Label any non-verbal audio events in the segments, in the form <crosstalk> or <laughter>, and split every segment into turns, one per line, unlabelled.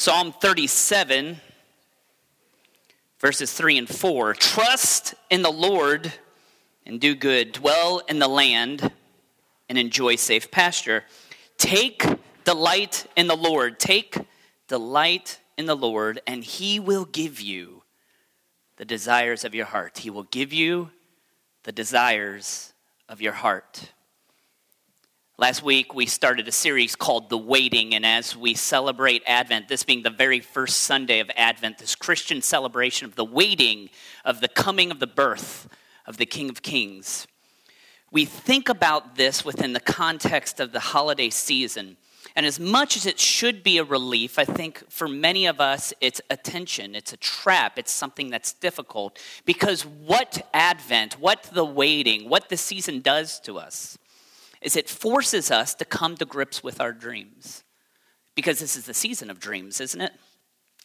Psalm 37, verses 3 and 4. Trust in the Lord and do good, dwell in the land and enjoy safe pasture. Take delight in the Lord. Take delight in the Lord, and he will give you the desires of your heart. He will give you the desires of your heart. Last week, we started a series called The Waiting, and as we celebrate Advent, this being the very first Sunday of Advent, this Christian celebration of the waiting of the coming of the birth of the King of Kings, we think about this within the context of the holiday season. And as much as it should be a relief, I think for many of us it's a tension, it's a trap, it's something that's difficult. Because what Advent, what the waiting, what the season does to us, is it forces us to come to grips with our dreams. Because this is the season of dreams, isn't it?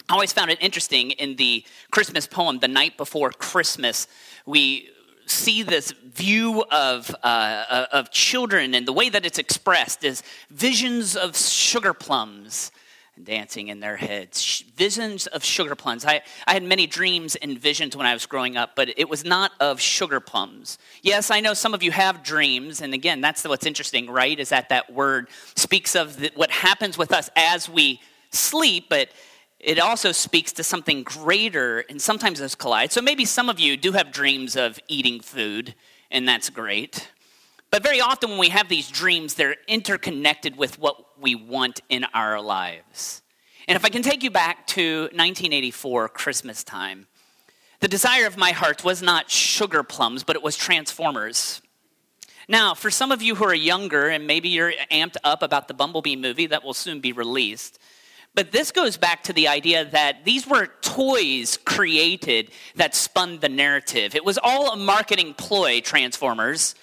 I always found it interesting in the Christmas poem, The Night Before Christmas, we see this view of, uh, of children and the way that it's expressed is visions of sugar plums dancing in their heads. Visions of sugar plums. I, I had many dreams and visions when I was growing up, but it was not of sugar plums. Yes, I know some of you have dreams, and again, that's what's interesting, right? Is that that word speaks of the, what happens with us as we sleep, but it also speaks to something greater, and sometimes those collide. So maybe some of you do have dreams of eating food, and that's great. But very often, when we have these dreams, they're interconnected with what we want in our lives. And if I can take you back to 1984, Christmas time, the desire of my heart was not sugar plums, but it was Transformers. Now, for some of you who are younger, and maybe you're amped up about the Bumblebee movie that will soon be released, but this goes back to the idea that these were toys created that spun the narrative. It was all a marketing ploy, Transformers.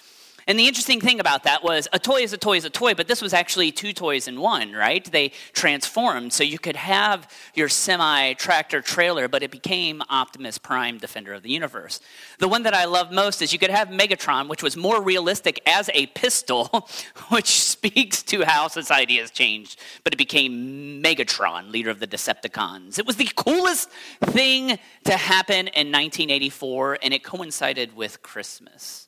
And the interesting thing about that was a toy is a toy is a toy, but this was actually two toys in one, right? They transformed. So you could have your semi tractor trailer, but it became Optimus Prime, Defender of the Universe. The one that I love most is you could have Megatron, which was more realistic as a pistol, <laughs> which speaks to how society has changed, but it became Megatron, leader of the Decepticons. It was the coolest thing to happen in 1984, and it coincided with Christmas.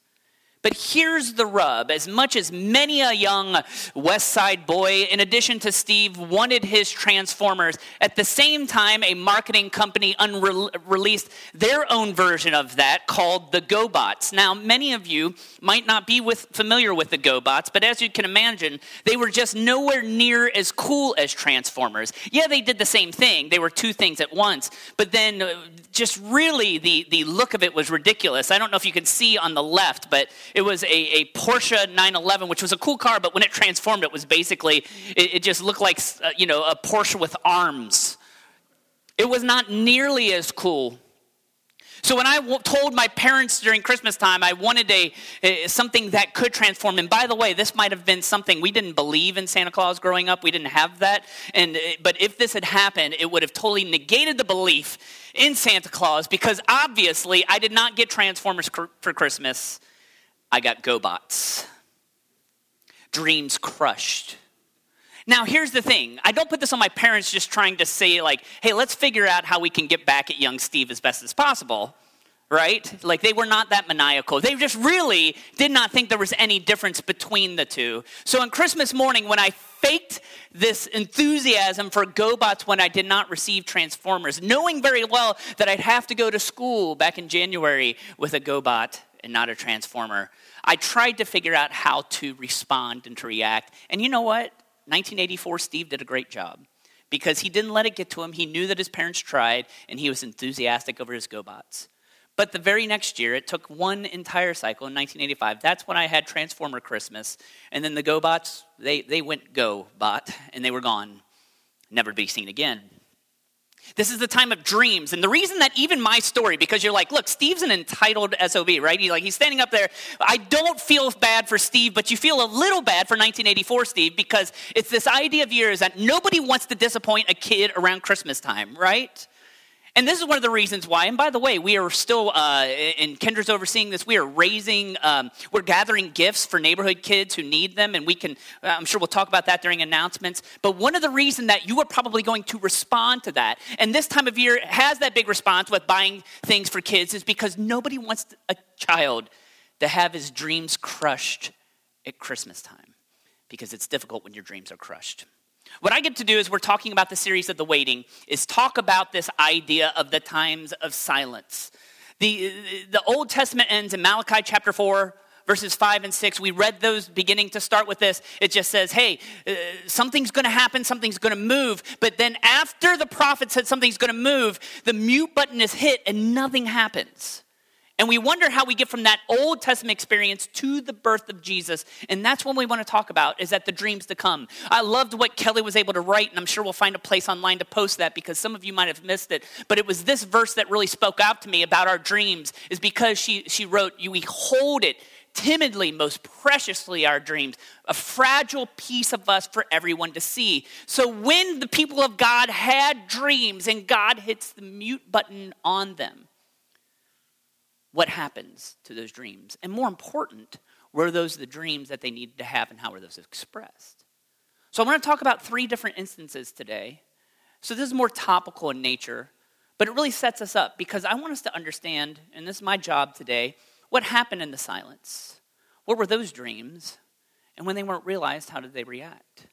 But here's the rub as much as many a young West Side boy, in addition to Steve, wanted his Transformers, at the same time, a marketing company released their own version of that called the GoBots. Now, many of you might not be with, familiar with the GoBots, but as you can imagine, they were just nowhere near as cool as Transformers. Yeah, they did the same thing, they were two things at once, but then uh, just really the, the look of it was ridiculous. I don't know if you can see on the left, but it was a, a Porsche 911, which was a cool car, but when it transformed, it was basically, it, it just looked like, uh, you know, a Porsche with arms. It was not nearly as cool. So when I w- told my parents during Christmas time I wanted a, a, something that could transform, and by the way, this might have been something we didn't believe in Santa Claus growing up. We didn't have that, and uh, but if this had happened, it would have totally negated the belief in Santa Claus because obviously I did not get Transformers cr- for Christmas. I got GoBots. Dreams crushed. Now, here's the thing. I don't put this on my parents just trying to say, like, hey, let's figure out how we can get back at young Steve as best as possible, right? Like, they were not that maniacal. They just really did not think there was any difference between the two. So, on Christmas morning, when I faked this enthusiasm for GoBots when I did not receive Transformers, knowing very well that I'd have to go to school back in January with a GoBot and not a Transformer, I tried to figure out how to respond and to react. And you know what? 1984, Steve did a great job because he didn't let it get to him. He knew that his parents tried, and he was enthusiastic over his GoBots. But the very next year, it took one entire cycle in 1985. That's when I had Transformer Christmas. And then the GoBots, they, they went GoBot, and they were gone, never to be seen again. This is the time of dreams. And the reason that even my story, because you're like, look, Steve's an entitled SOB, right? He's like, he's standing up there. I don't feel bad for Steve, but you feel a little bad for 1984 Steve because it's this idea of yours that nobody wants to disappoint a kid around Christmas time, right? And this is one of the reasons why. And by the way, we are still, uh, and Kendra's overseeing this. We are raising, um, we're gathering gifts for neighborhood kids who need them, and we can. Uh, I'm sure we'll talk about that during announcements. But one of the reasons that you are probably going to respond to that, and this time of year has that big response with buying things for kids, is because nobody wants a child to have his dreams crushed at Christmas time, because it's difficult when your dreams are crushed. What I get to do is we're talking about the series of the waiting, is talk about this idea of the times of silence. The, the Old Testament ends in Malachi chapter 4, verses 5 and 6. We read those beginning to start with this. It just says, hey, uh, something's going to happen, something's going to move. But then after the prophet said something's going to move, the mute button is hit and nothing happens. And we wonder how we get from that Old Testament experience to the birth of Jesus. And that's what we want to talk about is that the dreams to come. I loved what Kelly was able to write, and I'm sure we'll find a place online to post that because some of you might have missed it. But it was this verse that really spoke out to me about our dreams, is because she, she wrote, We hold it timidly, most preciously, our dreams, a fragile piece of us for everyone to see. So when the people of God had dreams and God hits the mute button on them, what happens to those dreams? And more important, were those the dreams that they needed to have and how were those expressed? So I want to talk about three different instances today. So this is more topical in nature, but it really sets us up because I want us to understand, and this is my job today, what happened in the silence. What were those dreams? And when they weren't realized, how did they react?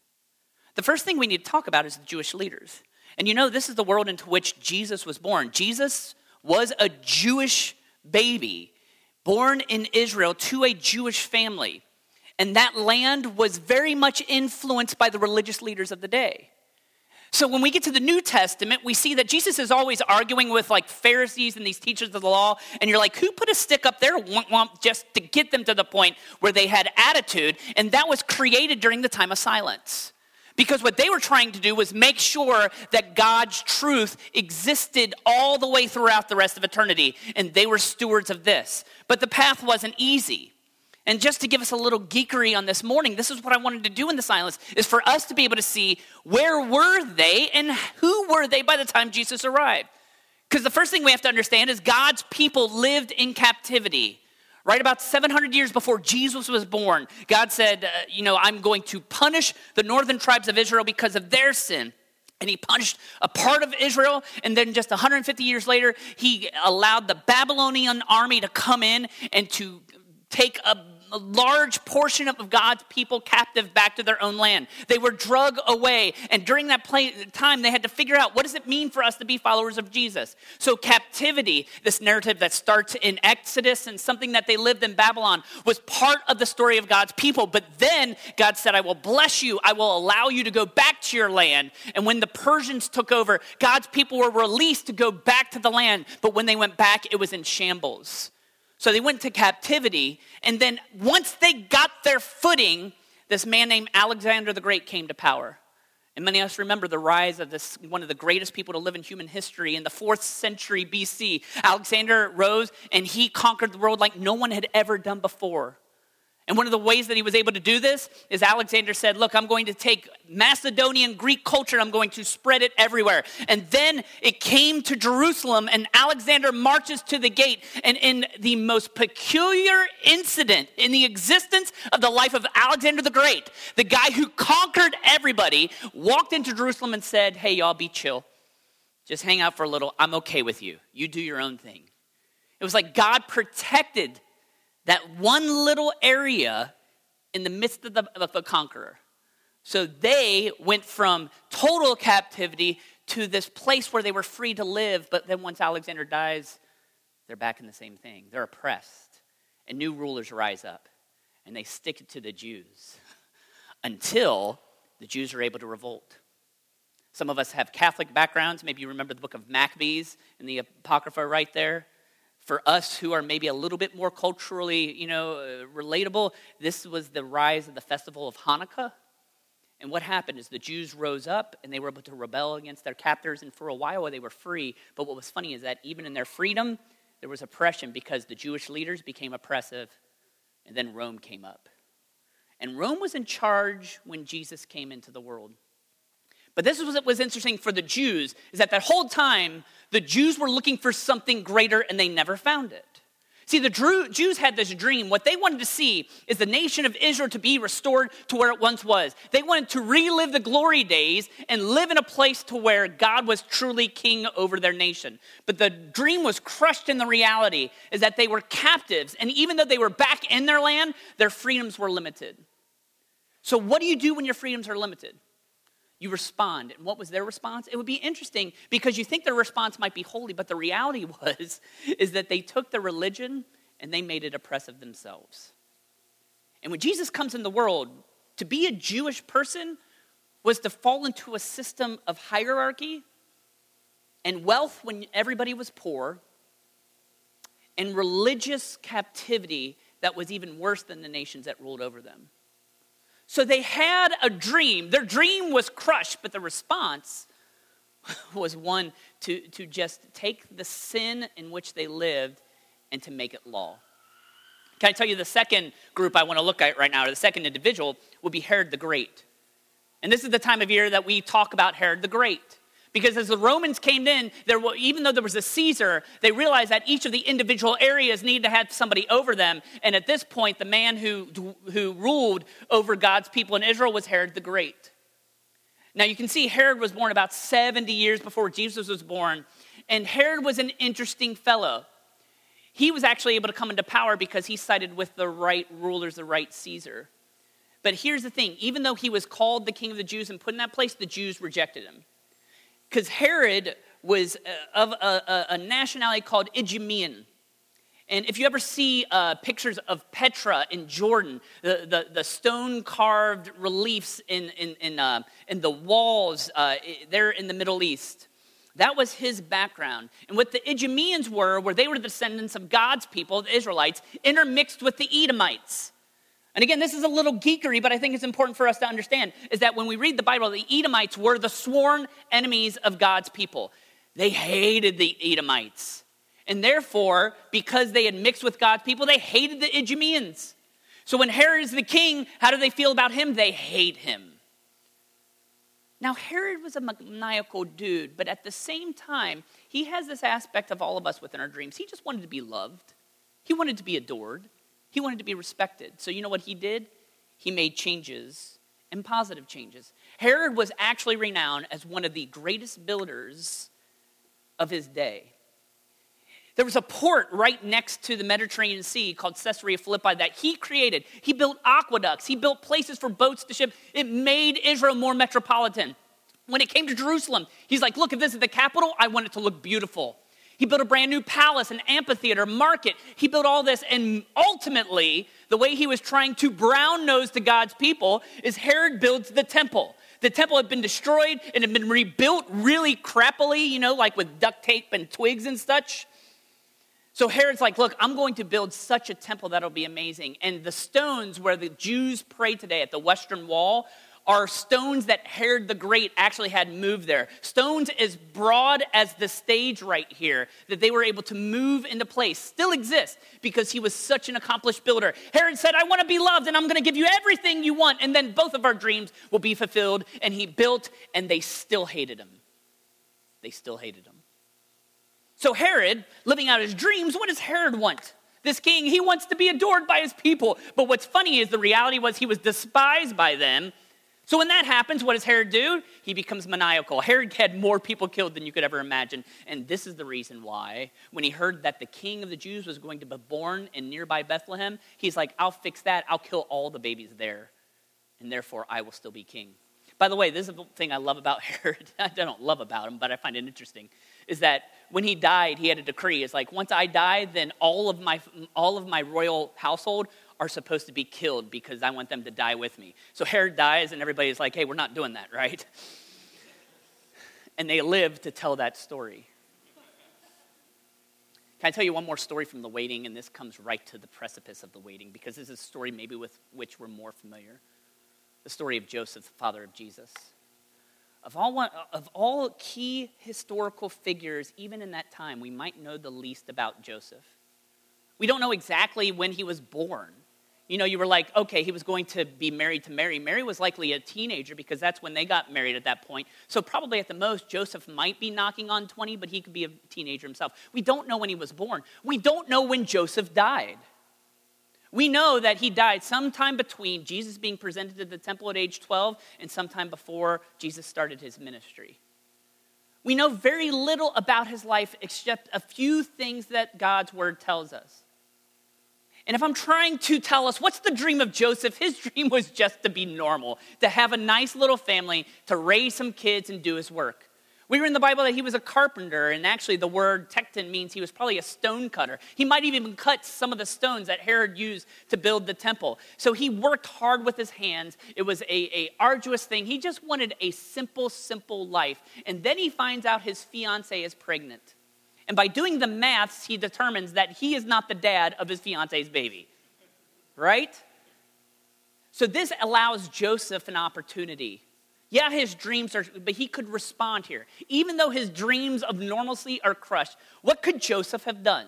The first thing we need to talk about is the Jewish leaders. And you know, this is the world into which Jesus was born. Jesus was a Jewish baby born in Israel to a Jewish family. And that land was very much influenced by the religious leaders of the day. So when we get to the New Testament, we see that Jesus is always arguing with like Pharisees and these teachers of the law. And you're like, who put a stick up there just to get them to the point where they had attitude? And that was created during the time of silence. Because what they were trying to do was make sure that God's truth existed all the way throughout the rest of eternity, and they were stewards of this. But the path wasn't easy. And just to give us a little geekery on this morning, this is what I wanted to do in the silence, is for us to be able to see where were they and who were they by the time Jesus arrived. Because the first thing we have to understand is God's people lived in captivity. Right about 700 years before Jesus was born, God said, uh, You know, I'm going to punish the northern tribes of Israel because of their sin. And he punished a part of Israel. And then just 150 years later, he allowed the Babylonian army to come in and to take a a large portion of God's people captive back to their own land. They were drug away. And during that time, they had to figure out what does it mean for us to be followers of Jesus? So, captivity, this narrative that starts in Exodus and something that they lived in Babylon, was part of the story of God's people. But then God said, I will bless you, I will allow you to go back to your land. And when the Persians took over, God's people were released to go back to the land. But when they went back, it was in shambles. So they went to captivity. And then once they got their footing, this man named Alexander the Great came to power. And many of us remember the rise of this one of the greatest people to live in human history in the fourth century BC. Alexander rose and he conquered the world like no one had ever done before. And one of the ways that he was able to do this is Alexander said, Look, I'm going to take Macedonian Greek culture, I'm going to spread it everywhere. And then it came to Jerusalem, and Alexander marches to the gate. And in the most peculiar incident in the existence of the life of Alexander the Great, the guy who conquered everybody walked into Jerusalem and said, Hey, y'all, be chill. Just hang out for a little. I'm okay with you. You do your own thing. It was like God protected that one little area in the midst of the, of the conqueror. So they went from total captivity to this place where they were free to live, but then once Alexander dies, they're back in the same thing. They're oppressed, and new rulers rise up, and they stick it to the Jews <laughs> until the Jews are able to revolt. Some of us have Catholic backgrounds. Maybe you remember the book of Maccabees in the Apocrypha right there for us who are maybe a little bit more culturally, you know, uh, relatable, this was the rise of the festival of Hanukkah. And what happened is the Jews rose up and they were able to rebel against their captors, and for a while they were free. But what was funny is that even in their freedom, there was oppression because the Jewish leaders became oppressive, and then Rome came up. And Rome was in charge when Jesus came into the world. But this was what was interesting for the Jews is that that whole time the Jews were looking for something greater and they never found it. See, the Jews had this dream. What they wanted to see is the nation of Israel to be restored to where it once was. They wanted to relive the glory days and live in a place to where God was truly king over their nation. But the dream was crushed in the reality is that they were captives. And even though they were back in their land, their freedoms were limited. So, what do you do when your freedoms are limited? You respond. And what was their response? It would be interesting because you think their response might be holy, but the reality <laughs> was is that they took the religion and they made it oppressive themselves. And when Jesus comes in the world, to be a Jewish person was to fall into a system of hierarchy and wealth when everybody was poor and religious captivity that was even worse than the nations that ruled over them. So they had a dream. Their dream was crushed, but the response <laughs> was one to, to just take the sin in which they lived and to make it law. Can I tell you the second group I want to look at right now, or the second individual, would be Herod the Great. And this is the time of year that we talk about Herod the Great. Because as the Romans came in, there were, even though there was a Caesar, they realized that each of the individual areas needed to have somebody over them. And at this point, the man who, who ruled over God's people in Israel was Herod the Great. Now you can see Herod was born about 70 years before Jesus was born. And Herod was an interesting fellow. He was actually able to come into power because he sided with the right rulers, the right Caesar. But here's the thing even though he was called the king of the Jews and put in that place, the Jews rejected him because Herod was uh, of a, a, nationality called Idumean. And if you ever see uh, pictures of Petra in Jordan, the, the, the stone carved reliefs in, in, in, uh, in the walls uh, there in the Middle East, that was his background. And what the Idumeans were, were they were the descendants of God's people, the Israelites, intermixed with the Edomites. And again, this is a little geekery, but I think it's important for us to understand is that when we read the Bible, the Edomites were the sworn enemies of God's people. They hated the Edomites. And therefore, because they had mixed with God's people, they hated the Idumeans. So when Herod is the king, how do they feel about him? They hate him. Now, Herod was a maniacal dude, but at the same time, he has this aspect of all of us within our dreams. He just wanted to be loved, he wanted to be adored. He wanted to be respected. So, you know what he did? He made changes and positive changes. Herod was actually renowned as one of the greatest builders of his day. There was a port right next to the Mediterranean Sea called Caesarea Philippi that he created. He built aqueducts, he built places for boats to ship. It made Israel more metropolitan. When it came to Jerusalem, he's like, Look, if this is the capital, I want it to look beautiful. He built a brand new palace, an amphitheater, market. He built all this. And ultimately, the way he was trying to brown nose to God's people is Herod builds the temple. The temple had been destroyed and had been rebuilt really crappily, you know, like with duct tape and twigs and such. So Herod's like, look, I'm going to build such a temple that'll be amazing. And the stones where the Jews pray today at the Western Wall are stones that Herod the Great actually had moved there. Stones as broad as the stage right here that they were able to move into place still exist because he was such an accomplished builder. Herod said, I want to be loved and I'm going to give you everything you want, and then both of our dreams will be fulfilled. And he built, and they still hated him. They still hated him. So, Herod, living out his dreams, what does Herod want? This king, he wants to be adored by his people. But what's funny is the reality was he was despised by them so when that happens, what does Herod do? He becomes maniacal. Herod had more people killed than you could ever imagine. And this is the reason why, when he heard that the king of the Jews was going to be born in nearby Bethlehem, he's like, I'll fix that. I'll kill all the babies there. And therefore, I will still be king. By the way, this is the thing I love about <laughs> Herod. I don't love about him, but I find it interesting. Is that when he died, he had a decree. It's like, once I die, then all of my, all of my royal household are supposed to be killed because I want them to die with me. So Herod dies, and everybody's like, hey, we're not doing that, <laughs> right? And they live to tell that story. Can I tell you one more story from the waiting? And this comes right to the precipice of the waiting because this is a story maybe with which we're more familiar. The story of Joseph, the father of Jesus. Of all, one, of all key historical figures, even in that time, we might know the least about Joseph. We don't know exactly when he was born. You know, you were like, okay, he was going to be married to Mary. Mary was likely a teenager because that's when they got married at that point. So, probably at the most, Joseph might be knocking on 20, but he could be a teenager himself. We don't know when he was born. We don't know when Joseph died. We know that he died sometime between Jesus being presented to the temple at age 12 and sometime before Jesus started his ministry. We know very little about his life except a few things that God's word tells us. And if I'm trying to tell us what's the dream of Joseph, his <laughs> dream was just to be normal, to have a nice little family, to raise some kids and do his work. We read in the Bible that he was a carpenter, and actually the word tekton means he was probably a stone cutter. He might even cut some of the stones that Herod used to build the temple. So he worked hard with his hands. It was a, a arduous thing. He just wanted a simple, simple life. And then he finds out his fiance is pregnant. And by doing the maths, he determines that he is not the dad of his fiance's baby. Right? So this allows Joseph an opportunity yeah, his dreams are, but he could respond here. Even though his dreams of normalcy are crushed, what could Joseph have done?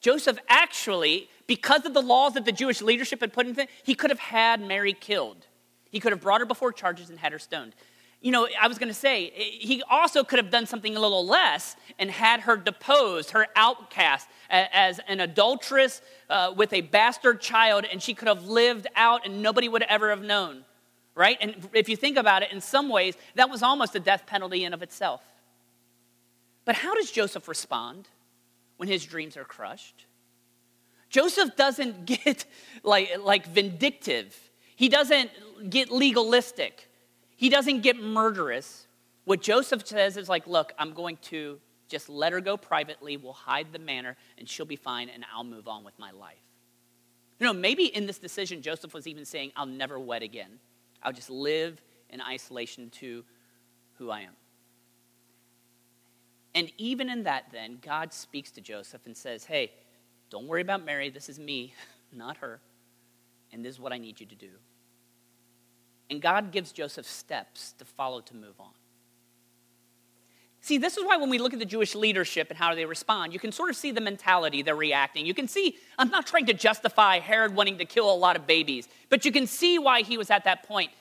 Joseph actually, because of the laws that the Jewish leadership had put in he could have had Mary killed. He could have brought her before charges and had her stoned. You know, I was going to say, he also could have done something a little less and had her deposed, her outcast, as an adulteress uh, with a bastard child, and she could have lived out and nobody would ever have known right? And if you think about it, in some ways, that was almost a death penalty in of itself. But how does Joseph respond when his dreams are crushed? Joseph doesn't <laughs> get like, like vindictive. He doesn't get legalistic. He doesn't get murderous. What Joseph says is like, look, I'm going to just let her go privately. We'll hide the manor and she'll be fine and I'll move on with my life. You know, maybe in this decision, Joseph was even saying, I'll never wed again. I'll just live in isolation to who I am. And even in that, then, God speaks to Joseph and says, Hey, don't worry about Mary. This is me, <laughs> not her. And this is what I need you to do. And God gives Joseph steps to follow to move on. See, this is why when we look at the Jewish leadership and how they respond, you can sort of see the mentality they're reacting. You can see, I'm not trying to justify Herod wanting to kill a lot of babies, but you can see why he was at that point.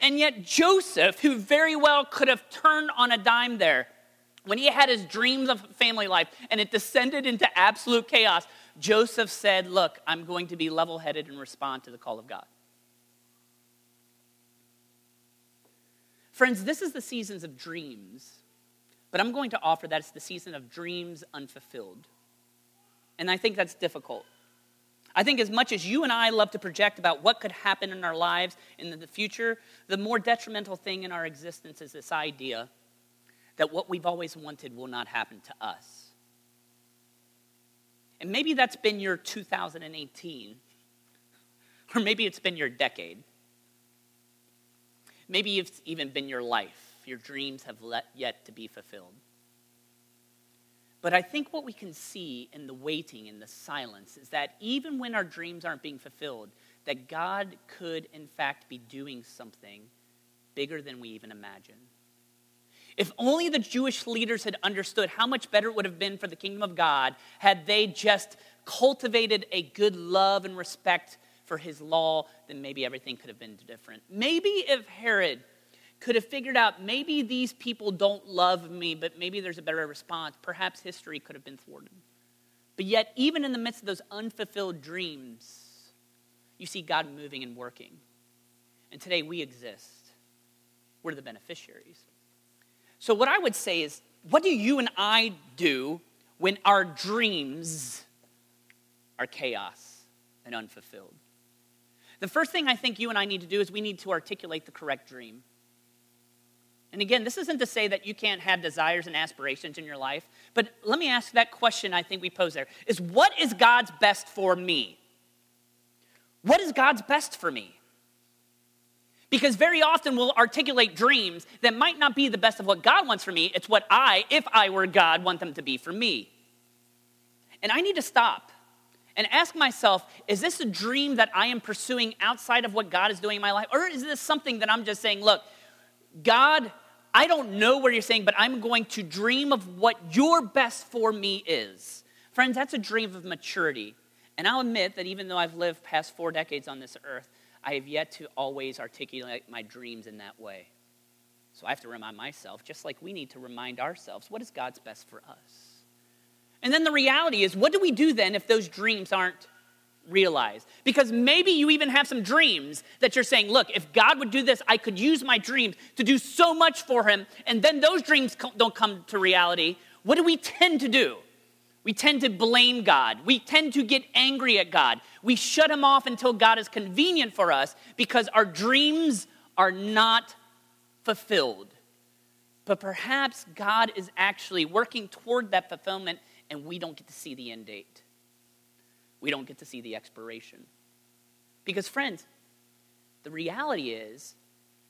And yet, Joseph, who very well could have turned on a dime there, when he had his dreams of family life and it descended into absolute chaos, Joseph said, Look, I'm going to be level headed and respond to the call of God. Friends, this is the seasons of dreams but I'm going to offer that it's the season of dreams unfulfilled. And I think that's difficult. I think as much as you and I love to project about what could happen in our lives in the future, the more detrimental thing in our existence is this idea that what we've always wanted will not happen to us. And maybe that's been your 2018, or maybe it's been your decade. Maybe it's even been your life your dreams have yet to be fulfilled. But I think what we can see in the waiting and the silence is that even when our dreams aren't being fulfilled, that God could, in fact, be doing something bigger than we even imagine. If only the Jewish leaders had understood how much better it would have been for the kingdom of God had they just cultivated a good love and respect for his law, then maybe everything could have been different. Maybe if Herod could have figured out maybe these people don't love me, but maybe there's a better response. Perhaps history could have been thwarted. But yet, even in the midst of those unfulfilled dreams, you see God moving and working. And today we exist. We're the beneficiaries. So, what I would say is, what do you and I do when our dreams are chaos and unfulfilled? The first thing I think you and I need to do is we need to articulate the correct dream. And again, this isn't to say that you can't have desires and aspirations in your life, but let me ask that question I think we pose there is what is God's best for me? What is God's best for me? Because very often we'll articulate dreams that might not be the best of what God wants for me. It's what I, if I were God, want them to be for me. And I need to stop and ask myself is this a dream that I am pursuing outside of what God is doing in my life? Or is this something that I'm just saying, look, God, I don't know what you're saying, but I'm going to dream of what your best for me is. Friends, that's a dream of maturity. And I'll admit that even though I've lived past four decades on this earth, I have yet to always articulate my dreams in that way. So I have to remind myself, just like we need to remind ourselves, what is God's best for us? And then the reality is, what do we do then if those dreams aren't realized? Because maybe you even have some dreams that you're saying, look, if God would do this, I could use my dreams to do so much for Him, and then those dreams don't come to reality. What do we tend to do? We tend to blame God. We tend to get angry at God. We shut Him off until God is convenient for us because our dreams are not fulfilled. But perhaps God is actually working toward that fulfillment and we don't get to see the end date. We don't get to see the expiration. Because, friends, the reality is,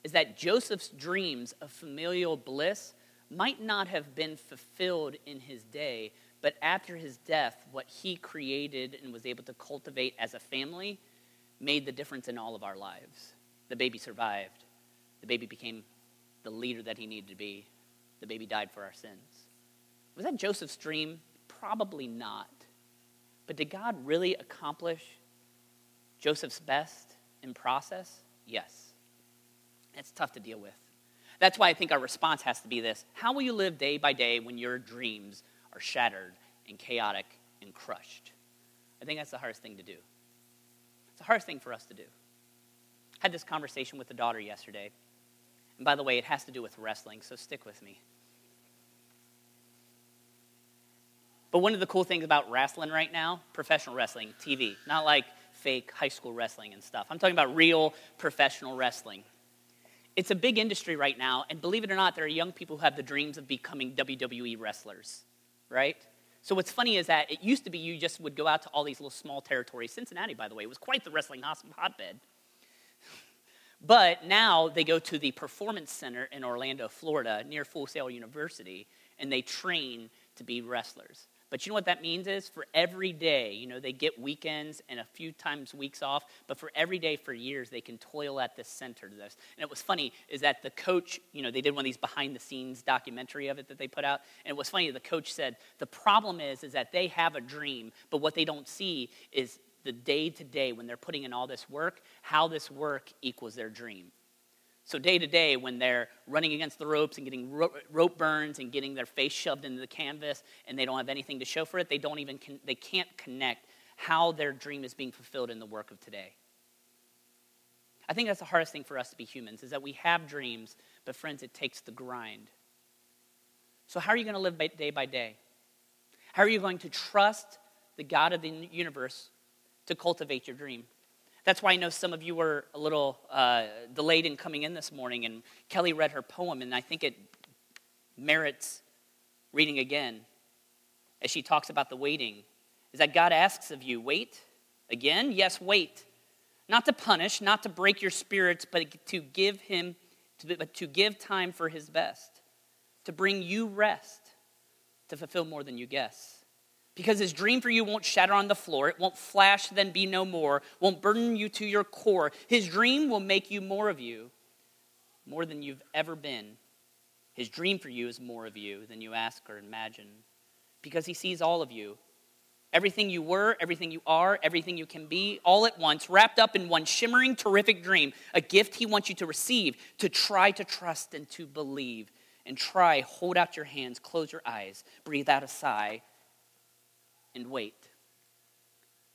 is that Joseph's dreams of familial bliss might not have been fulfilled in his day, but after his death, what he created and was able to cultivate as a family made the difference in all of our lives. The baby survived. The baby became the leader that he needed to be. The baby died for our sins. Was that Joseph's dream? Probably not. But did God really accomplish Joseph's best in process? Yes. It's tough to deal with. That's why I think our response has to be this How will you live day by day when your dreams are shattered and chaotic and crushed? I think that's the hardest thing to do. It's the hardest thing for us to do. I had this conversation with the daughter yesterday. And by the way, it has to do with wrestling, so stick with me. But one of the cool things about wrestling right now, professional wrestling, TV, not like fake high school wrestling and stuff. I'm talking about real professional wrestling. It's a big industry right now, and believe it or not, there are young people who have the dreams of becoming WWE wrestlers, right? So what's funny is that it used to be you just would go out to all these little small territories. Cincinnati, by the way, was quite the wrestling hotbed. <laughs> But now they go to the Performance Center in Orlando, Florida, near Full Sail University, and they train to be wrestlers. But you know what that means is for every day, you know, they get weekends and a few times weeks off, but for every day for years, they can toil at this center to this. And it was funny is that the coach, you know, they did one of these behind the scenes documentary of it that they put out. And it was funny, the coach said, the problem is, is that they have a dream, but what they don't see is the day to day when they're putting in all this work, how this work equals their dream. So day to day, when they're running against the ropes and getting rope burns and getting their face shoved into the canvas, and they don't have anything to show for it, they don't even con- they can't connect how their dream is being fulfilled in the work of today. I think that's the hardest thing for us to be humans is that we have dreams, but friends, it takes the grind. So how are you going to live by day by day? How are you going to trust the God of the universe to cultivate your dream. That's why I know some of you were a little uh, delayed in coming in this morning, and Kelly read her poem, and I think it merits reading again as she talks about the waiting. Is that God asks of you, wait again? Yes, wait. Not to punish, not to break your spirits, but to give Him, but to give time for His best, to bring you rest, to fulfill more than you guess. Because his dream for you won't shatter on the floor, it won't flash, then be no more, won't burden you to your core. His dream will make you more of you, more than you've ever been. His dream for you is more of you than you ask or imagine. Because he sees all of you. Everything you were, everything you are, everything you can be, all at once, wrapped up in one shimmering, terrific dream, a gift he wants you to receive, to try to trust and to believe. And try, hold out your hands, close your eyes, breathe out a sigh, and wait.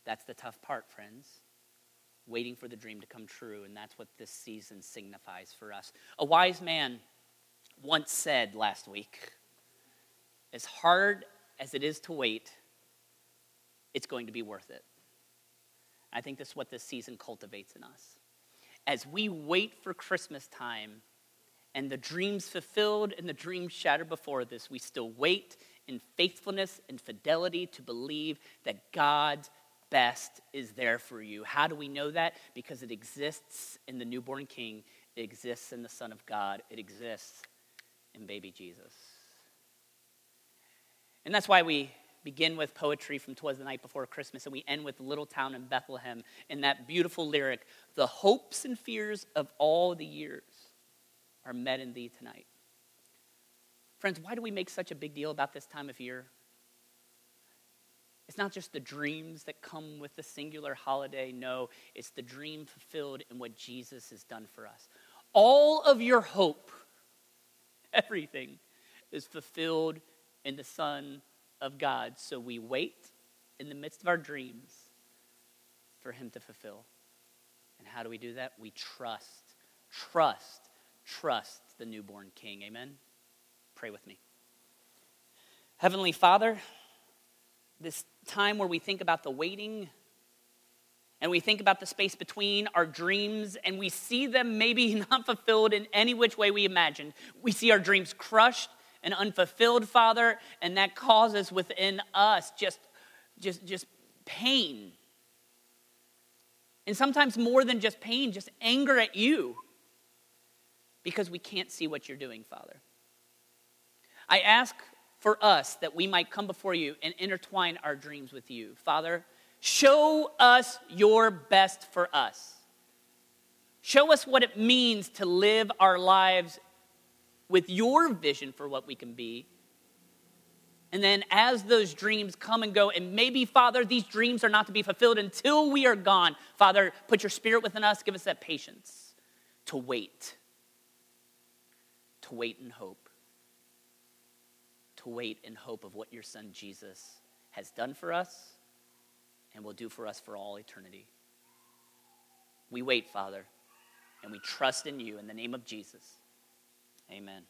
That's the tough part, friends. Waiting for the dream to come true, and that's what this season signifies for us. A wise man once said last week as hard as it is to wait, it's going to be worth it. I think that's what this season cultivates in us. As we wait for Christmas time and the dreams fulfilled and the dreams shattered before this, we still wait in faithfulness and fidelity to believe that God's best is there for you. How do we know that? Because it exists in the newborn king, it exists in the Son of God, it exists in baby Jesus. And that's why we begin with poetry from Twas the Night Before Christmas, and we end with Little Town in Bethlehem in that beautiful lyric The hopes and fears of all the years are met in thee tonight. Friends, why do we make such a big deal about this time of year? It's not just the dreams that come with the singular holiday. No, it's the dream fulfilled in what Jesus has done for us. All of your hope, <laughs> everything, is fulfilled in the Son of God. So we wait in the midst of our dreams for Him to fulfill. And how do we do that? We trust, trust, trust the newborn King. Amen? Pray with me. Heavenly Father, this time where we think about the waiting and we think about the space between our dreams and we see them maybe <laughs> not fulfilled in any which way we imagined. We see our dreams crushed and unfulfilled, Father, and that causes within us just, just, just pain. And sometimes more than just pain, just anger at you because we can't see what you're doing, Father. I ask for us that we might come before you and intertwine our dreams with you. Father, show us your best for us. Show us what it means to live our lives with your vision for what we can be. And then, as those dreams come and go, and maybe, Father, these dreams are not to be fulfilled until we are gone, Father, put your spirit within us. Give us that patience to wait, to wait in hope to wait in hope of what your son Jesus has done for us and will do for us for all eternity. We wait, Father, and we trust in you in the name of Jesus. Amen.